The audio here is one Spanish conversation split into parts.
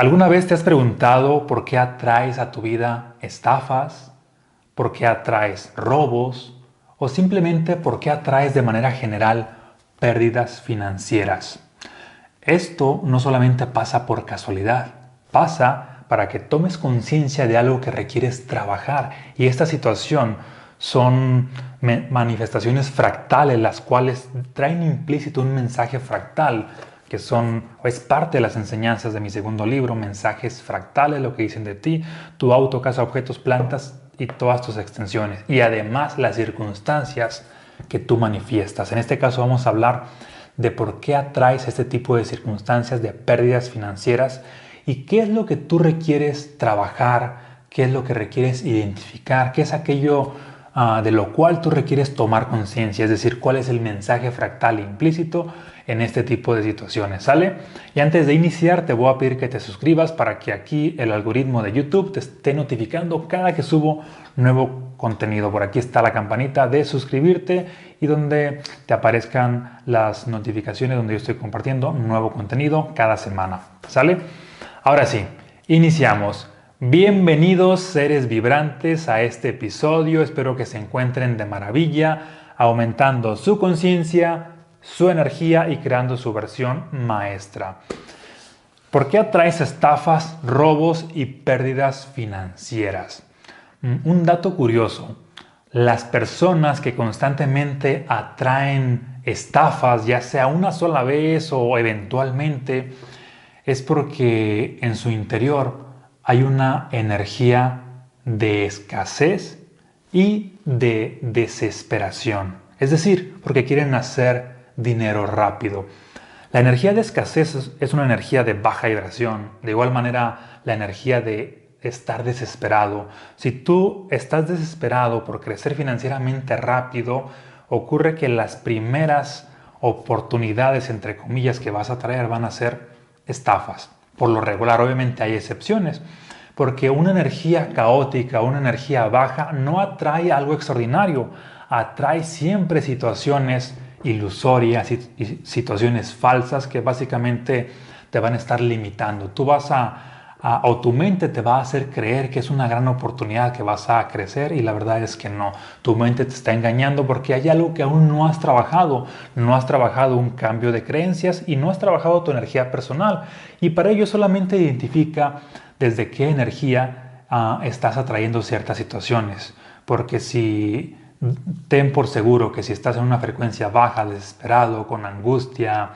¿Alguna vez te has preguntado por qué atraes a tu vida estafas? ¿Por qué atraes robos? ¿O simplemente por qué atraes de manera general pérdidas financieras? Esto no solamente pasa por casualidad, pasa para que tomes conciencia de algo que requieres trabajar y esta situación son manifestaciones fractales las cuales traen implícito un mensaje fractal que son, es parte de las enseñanzas de mi segundo libro, mensajes fractales, lo que dicen de ti, tu auto, casa, objetos, plantas y todas tus extensiones. Y además las circunstancias que tú manifiestas. En este caso vamos a hablar de por qué atraes este tipo de circunstancias de pérdidas financieras y qué es lo que tú requieres trabajar, qué es lo que requieres identificar, qué es aquello ah, de lo cual tú requieres tomar conciencia, es decir, cuál es el mensaje fractal implícito en este tipo de situaciones, ¿sale? Y antes de iniciar te voy a pedir que te suscribas para que aquí el algoritmo de YouTube te esté notificando cada que subo nuevo contenido. Por aquí está la campanita de suscribirte y donde te aparezcan las notificaciones donde yo estoy compartiendo nuevo contenido cada semana, ¿sale? Ahora sí, iniciamos. Bienvenidos seres vibrantes a este episodio, espero que se encuentren de maravilla, aumentando su conciencia, su energía y creando su versión maestra. ¿Por qué atraes estafas, robos y pérdidas financieras? Mm, un dato curioso, las personas que constantemente atraen estafas, ya sea una sola vez o eventualmente, es porque en su interior hay una energía de escasez y de desesperación. Es decir, porque quieren hacer dinero rápido. La energía de escasez es una energía de baja vibración. De igual manera, la energía de estar desesperado. Si tú estás desesperado por crecer financieramente rápido, ocurre que las primeras oportunidades, entre comillas, que vas a traer van a ser estafas. Por lo regular, obviamente hay excepciones, porque una energía caótica, una energía baja, no atrae algo extraordinario, atrae siempre situaciones ilusorias y situaciones falsas que básicamente te van a estar limitando. Tú vas a, o tu mente te va a hacer creer que es una gran oportunidad que vas a crecer y la verdad es que no. Tu mente te está engañando porque hay algo que aún no has trabajado. No has trabajado un cambio de creencias y no has trabajado tu energía personal. Y para ello solamente identifica desde qué energía ah, estás atrayendo ciertas situaciones. Porque si ten por seguro que si estás en una frecuencia baja, desesperado, con angustia,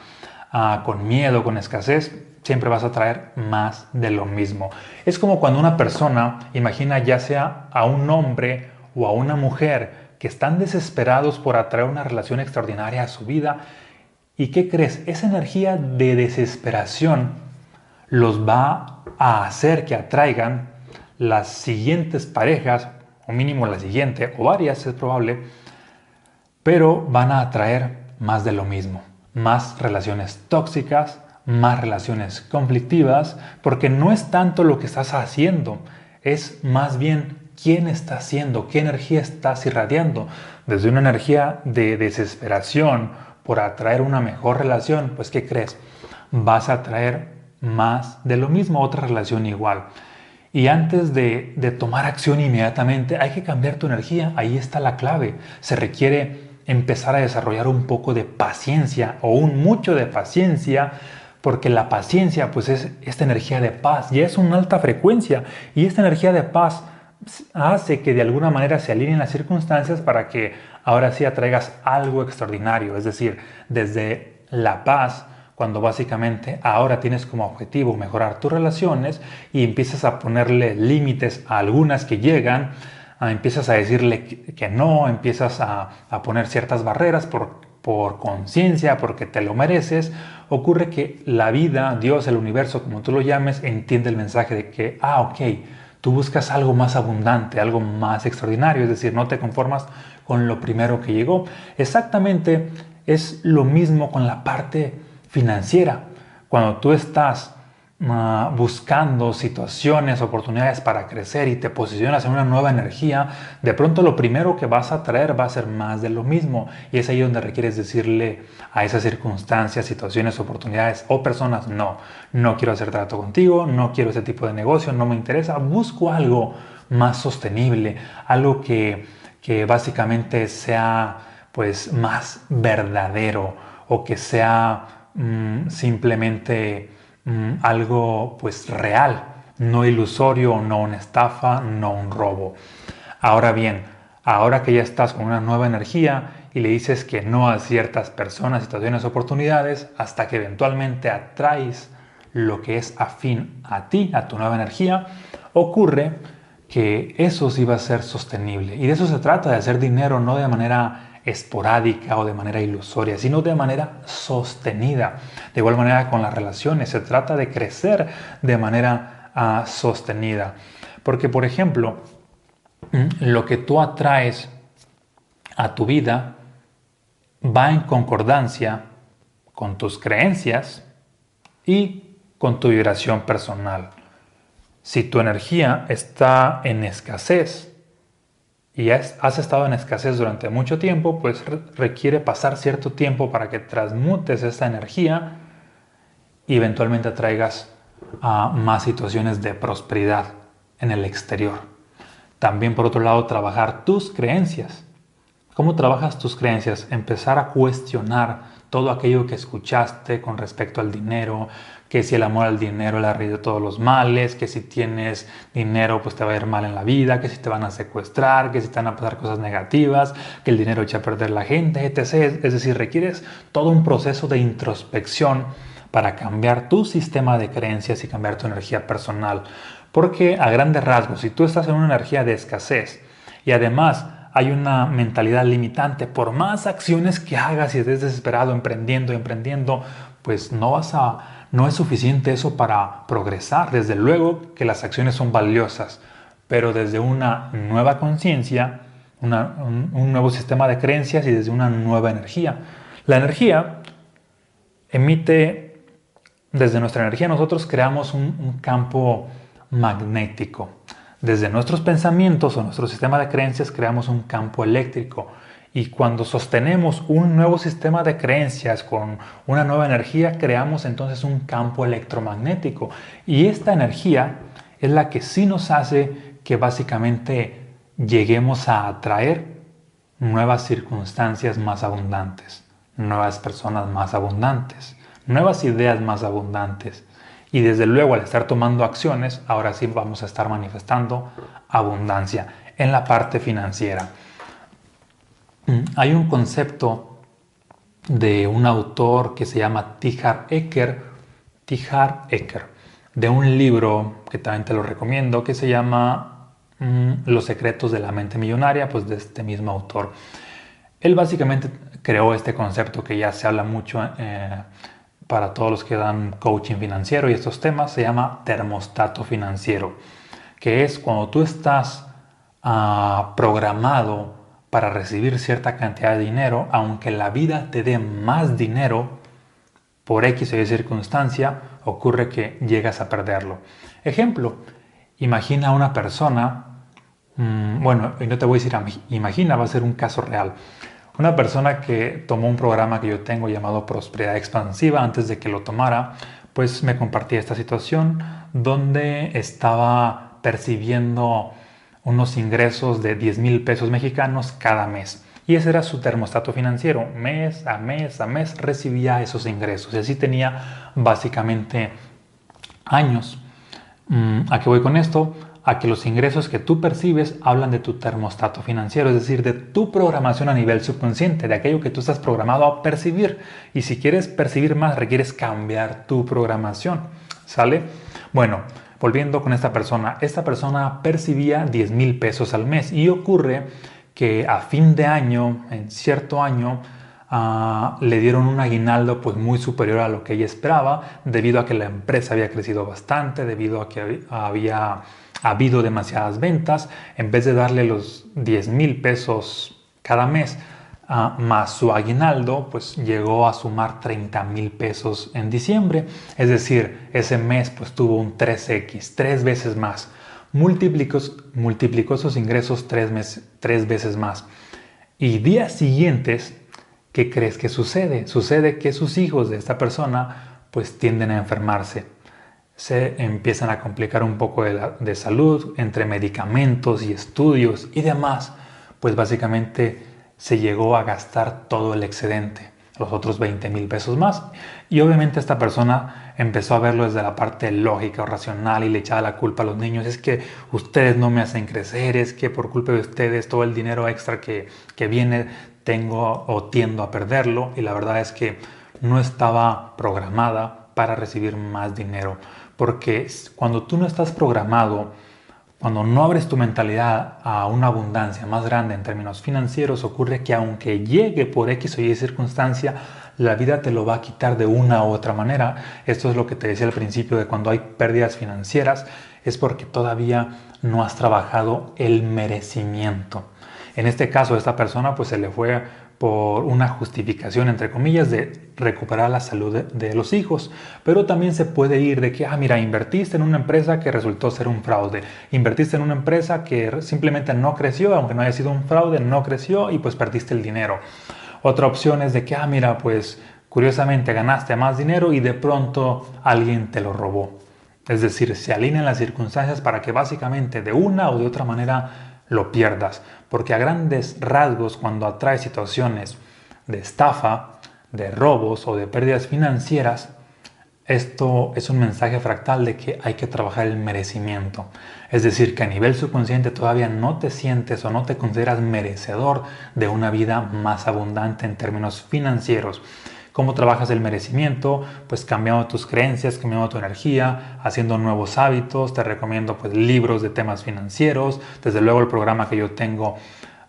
ah, con miedo, con escasez, siempre vas a traer más de lo mismo. Es como cuando una persona, imagina ya sea a un hombre o a una mujer, que están desesperados por atraer una relación extraordinaria a su vida, ¿y qué crees? Esa energía de desesperación los va a hacer que atraigan las siguientes parejas o mínimo la siguiente, o varias es probable, pero van a atraer más de lo mismo, más relaciones tóxicas, más relaciones conflictivas, porque no es tanto lo que estás haciendo, es más bien quién está haciendo, qué energía estás irradiando. Desde una energía de desesperación por atraer una mejor relación, pues ¿qué crees? Vas a atraer más de lo mismo, otra relación igual. Y antes de, tomar acción inmediatamente hay que cambiar tu energía. Ahí está la clave. Se requiere empezar a desarrollar un poco de paciencia o un mucho de paciencia porque la paciencia pues es esta energía de paz y es una alta frecuencia y esta energía de paz hace que de alguna manera se alineen las circunstancias para que ahora sí atraigas algo extraordinario, es decir, desde la paz cuando básicamente ahora tienes como objetivo mejorar tus relaciones y empiezas a ponerle límites a algunas que llegan, ah, empiezas a decirle que no, empiezas a, poner ciertas barreras por, por conciencia, porque te lo mereces, ocurre que la vida, Dios, el universo, como tú lo llames, entiende el mensaje de que, ah, ok, tú buscas algo más abundante, algo más extraordinario, es decir, no te conformas con lo primero que llegó. Exactamente es lo mismo con la parte financiera. Cuando tú estás Ah, buscando situaciones, oportunidades para crecer y te posicionas en una nueva energía, de pronto lo primero que vas a traer va a ser más de lo mismo. Y es ahí donde requieres decirle a esas circunstancias, situaciones, oportunidades o personas, no, no quiero hacer trato contigo, no quiero ese tipo de negocio, no me interesa, busco algo más sostenible, algo que, que básicamente sea pues más verdadero o que sea mm, simplemente Mm, algo pues real, no ilusorio, no una estafa, no un robo. Ahora bien, ahora que ya estás con una nueva energía y le dices que no a ciertas personas, situaciones, oportunidades, hasta que eventualmente atraes lo que es afín a ti, a tu nueva energía, ocurre que eso sí va a ser sostenible. Y de eso se trata, de hacer dinero no de manera esporádica o de manera ilusoria, sino de manera sostenida. De igual manera con las relaciones, se trata de crecer de manera ah, sostenida. Porque, por ejemplo, mm, lo que tú atraes a tu vida va en concordancia con tus creencias y con tu vibración personal. Si tu energía está en escasez, y has, estado en escasez durante mucho tiempo, pues requiere pasar cierto tiempo para que transmutes esta energía y eventualmente atraigas a más situaciones de prosperidad en el exterior. También por otro lado, trabajar tus creencias. ¿Cómo trabajas tus creencias? Empezar a cuestionar todo aquello que escuchaste con respecto al dinero, que si el amor al dinero es la raíz de todos los males, que si tienes dinero pues te va a ir mal en la vida, que si te van a secuestrar, que si te van a pasar cosas negativas, que el dinero echa a perder la gente, etc. Es decir, requieres todo un proceso de introspección para cambiar tu sistema de creencias y cambiar tu energía personal. Porque a grandes rasgos, si tú estás en una energía de escasez y además hay una mentalidad limitante. Por más acciones que hagas y desesperado emprendiendo emprendiendo, pues no vas a, no es suficiente eso para progresar. Desde luego que las acciones son valiosas, pero desde una nueva conciencia, un, nuevo sistema de creencias y desde una nueva energía. La energía emite, desde nuestra energía nosotros creamos un campo magnético. Desde nuestros pensamientos o nuestro sistema de creencias creamos un campo eléctrico y cuando sostenemos un nuevo sistema de creencias con una nueva energía, creamos entonces un campo electromagnético. Y esta energía es la que sí nos hace que básicamente lleguemos a atraer nuevas circunstancias más abundantes, nuevas personas más abundantes, nuevas ideas más abundantes. Y desde luego al estar tomando acciones, ahora sí vamos a estar manifestando abundancia en la parte financiera. Mm, hay un concepto de un autor que se llama Tihar Eker, Tihar Eker, de un libro que también te lo recomiendo, que se llama mm, Los secretos de la mente millonaria, pues de este mismo autor. Él básicamente creó este concepto que ya se habla mucho eh, para todos los que dan coaching financiero y estos temas, se llama termostato financiero, que es cuando tú estás ah, programado para recibir cierta cantidad de dinero, aunque la vida te dé más dinero, por X o Y circunstancia, ocurre que llegas a perderlo. Ejemplo, imagina una persona, mm, bueno, y no te voy a decir imagina, va a ser un caso real. Una persona que tomó un programa que yo tengo llamado Prosperidad Expansiva antes de que lo tomara, pues me compartía esta situación donde estaba percibiendo unos ingresos de 10 mil pesos mexicanos cada mes. Y ese era su termostato financiero. Mes a mes a mes recibía esos ingresos. Y así tenía básicamente años. Mm, ¿A qué voy con esto? a que los ingresos que tú percibes hablan de tu termostato financiero, es decir, de tu programación a nivel subconsciente, de aquello que tú estás programado a percibir. Y si quieres percibir más, requieres cambiar tu programación. ¿Sale? Bueno, volviendo con esta persona, esta persona percibía 10 mil pesos al mes y ocurre que a fin de año, en cierto año, ah, le dieron un aguinaldo pues muy superior a lo que ella esperaba debido a que la empresa había crecido bastante, debido a que había ha habido demasiadas ventas, en vez de darle los 10 mil pesos cada mes, ah, más su aguinaldo, pues llegó a sumar 30 mil pesos en diciembre. Es decir, ese mes pues tuvo un 3X, tres veces más. Multiplicó, multiplicó sus ingresos tres, tres veces más. Y días siguientes, ¿qué crees que sucede? Sucede que sus hijos de esta persona pues tienden a enfermarse se empiezan a complicar un poco de, salud entre medicamentos y estudios y demás, pues básicamente se llegó a gastar todo el excedente, los otros 20 mil pesos más. Y obviamente esta persona empezó a verlo desde la parte lógica o racional y le echaba la culpa a los niños. Es que ustedes no me hacen crecer, es que por culpa de ustedes todo el dinero extra que, que viene tengo o tiendo a perderlo. Y la verdad es que no estaba programada para recibir más dinero. Porque cuando tú no estás programado, cuando no abres tu mentalidad a una abundancia más grande en términos financieros, ocurre que aunque llegue por X o Y circunstancia, la vida te lo va a quitar de una u otra manera. Esto es lo que te decía al principio de cuando hay pérdidas financieras, es porque todavía no has trabajado el merecimiento. En este caso, esta persona pues se le fue por una justificación, entre comillas, de recuperar la salud de, los hijos. Pero también se puede ir de que, ah, mira, invertiste en una empresa que resultó ser un fraude. Invertiste en una empresa que simplemente no creció, aunque no haya sido un fraude, no creció y pues perdiste el dinero. Otra opción es de que, ah, mira, pues curiosamente ganaste más dinero y de pronto alguien te lo robó. Es decir, se alinean las circunstancias para que básicamente de una o de otra manera lo pierdas. Porque a grandes rasgos, cuando atrae situaciones de estafa, de robos o de pérdidas financieras, esto es un mensaje fractal de que hay que trabajar el merecimiento. Es decir, que a nivel subconsciente todavía no te sientes o no te consideras merecedor de una vida más abundante en términos financieros. ¿Cómo trabajas el merecimiento? Pues cambiando tus creencias, cambiando tu energía, haciendo nuevos hábitos. Te recomiendo pues libros de temas financieros. Desde luego el programa que yo tengo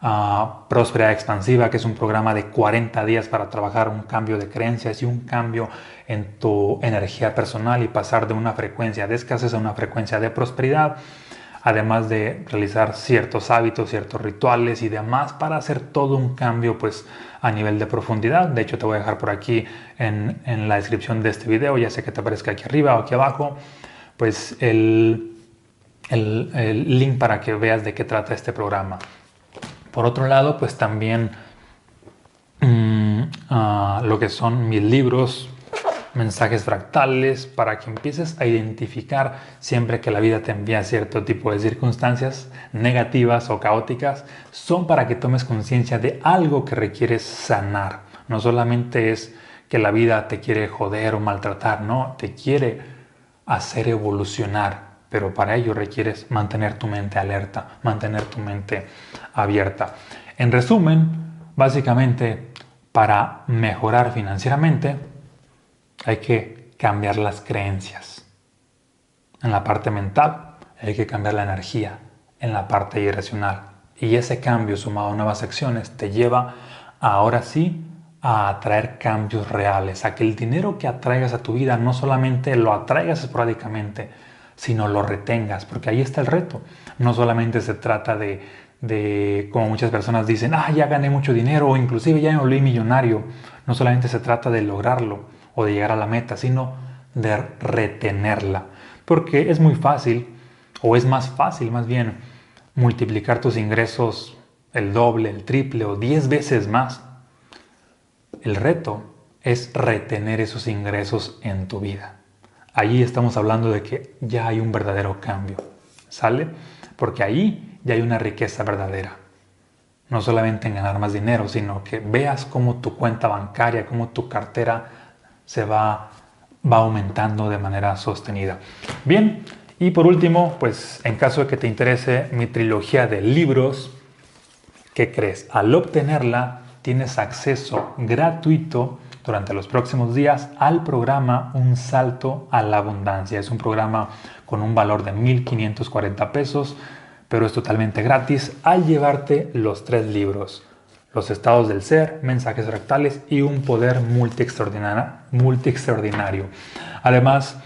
uh, Expansiva, que es un programa de 40 días para trabajar un cambio de creencias y un cambio en tu energía personal y pasar de una frecuencia de escasez a una frecuencia de prosperidad además de realizar ciertos hábitos, ciertos rituales y demás para hacer todo un cambio pues a nivel de profundidad. De hecho te voy a dejar por aquí en, la descripción de este video, ya sé que te aparezca aquí arriba o aquí abajo, pues el, el, link para que veas de qué trata este programa. Por otro lado, pues también mm, ah, lo que son mis libros, mensajes fractales para que empieces a identificar siempre que la vida te envía cierto tipo de circunstancias negativas o caóticas, son para que tomes conciencia de algo que requieres sanar. No solamente es que la vida te quiere joder o maltratar, no, te quiere hacer evolucionar, pero para ello requieres mantener tu mente alerta, mantener tu mente abierta. En resumen, básicamente, para mejorar financieramente, hay que cambiar las creencias. En la parte mental hay que cambiar la energía, en la parte irracional. Y ese cambio sumado a nuevas acciones te lleva ahora sí a atraer cambios reales, a que el dinero que atraigas a tu vida no solamente lo atraigas esporádicamente, sino lo retengas, porque ahí está el reto. No solamente se trata de, de como muchas personas dicen, ah, ya gané mucho dinero o inclusive ya me volví millonario. No solamente se trata de lograrlo, o de llegar a la meta, sino de retenerla. Porque es muy fácil, o es más fácil más bien, multiplicar tus ingresos el doble, el triple o diez veces más. El reto es retener esos ingresos en tu vida. Allí estamos hablando de que ya hay un verdadero cambio. ¿Sale? Porque ahí ya hay una riqueza verdadera. No solamente en ganar más dinero, sino que veas cómo tu cuenta bancaria, cómo tu cartera se va, va aumentando de manera sostenida. Bien, y por último, pues en caso de que te interese mi trilogía de libros, ¿qué crees? Al obtenerla tienes acceso gratuito durante los próximos días al programa Un Salto a la Abundancia. Es un programa con un valor de 1.540 pesos, pero es totalmente gratis al llevarte los tres libros los estados del ser, mensajes fractales y un poder multi extraordinario. Además,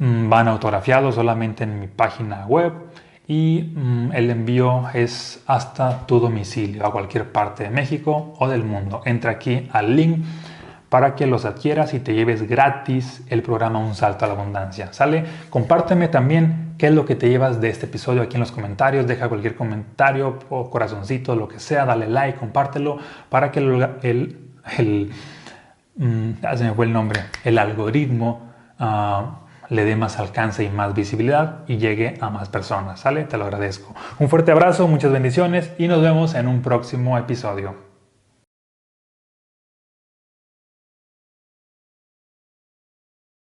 mm, van autografiados solamente en mi página web y mm, el envío es hasta tu domicilio, a cualquier parte de México o del mundo. Entra aquí al link para que los adquieras y te lleves gratis el programa Un Salto a la Abundancia. ¿Sale? Compárteme también qué es lo que te llevas de este episodio aquí en los comentarios. Deja cualquier comentario o corazoncito, lo que sea. Dale like, compártelo para que el, el, mm, ah, me el nombre, el algoritmo uh, le dé más alcance y más visibilidad y llegue a más personas. ¿Sale? Te lo agradezco. Un fuerte abrazo, muchas bendiciones y nos vemos en un próximo episodio.